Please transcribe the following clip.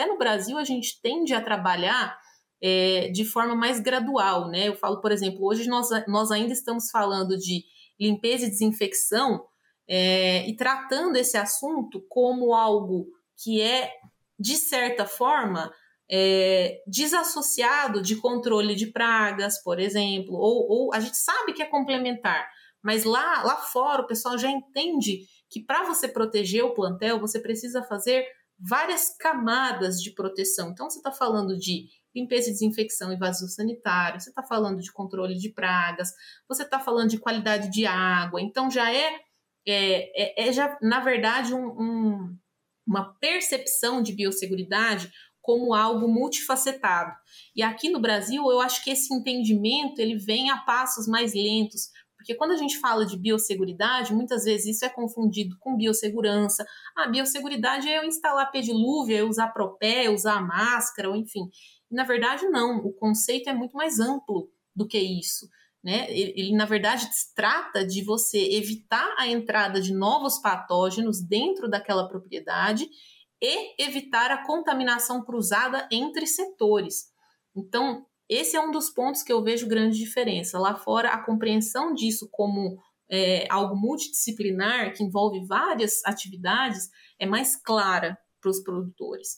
até no Brasil a gente tende a trabalhar é, de forma mais gradual, né? Eu falo, por exemplo, hoje nós, nós ainda estamos falando de limpeza e desinfecção é, e tratando esse assunto como algo que é, de certa forma, é, desassociado de controle de pragas, por exemplo, ou, ou, a gente sabe que é complementar, mas lá, lá fora o pessoal já entende que para você proteger o plantel, você precisa fazer várias camadas de proteção. Então, você está falando de limpeza e desinfecção e vazio sanitário, você está falando de controle de pragas, você está falando de qualidade de água, então já é, é, é, é já, na verdade, um, um, uma percepção de biosseguridade como algo multifacetado. E aqui no Brasil, eu acho que esse entendimento ele vem a passos mais lentos, porque quando a gente fala de biosseguridade, muitas vezes isso é confundido com biossegurança. A ah, biosseguridade é eu instalar pedilúvio, é usar propé, é usar máscara, ou enfim. Na verdade, não. O conceito é muito mais amplo do que isso. Né? Ele, na verdade, trata de você evitar a entrada de novos patógenos dentro daquela propriedade e evitar a contaminação cruzada entre setores. Então, esse é um dos pontos que eu vejo grande diferença. Lá fora, a compreensão disso como é, algo multidisciplinar, que envolve várias atividades, é mais clara para os produtores.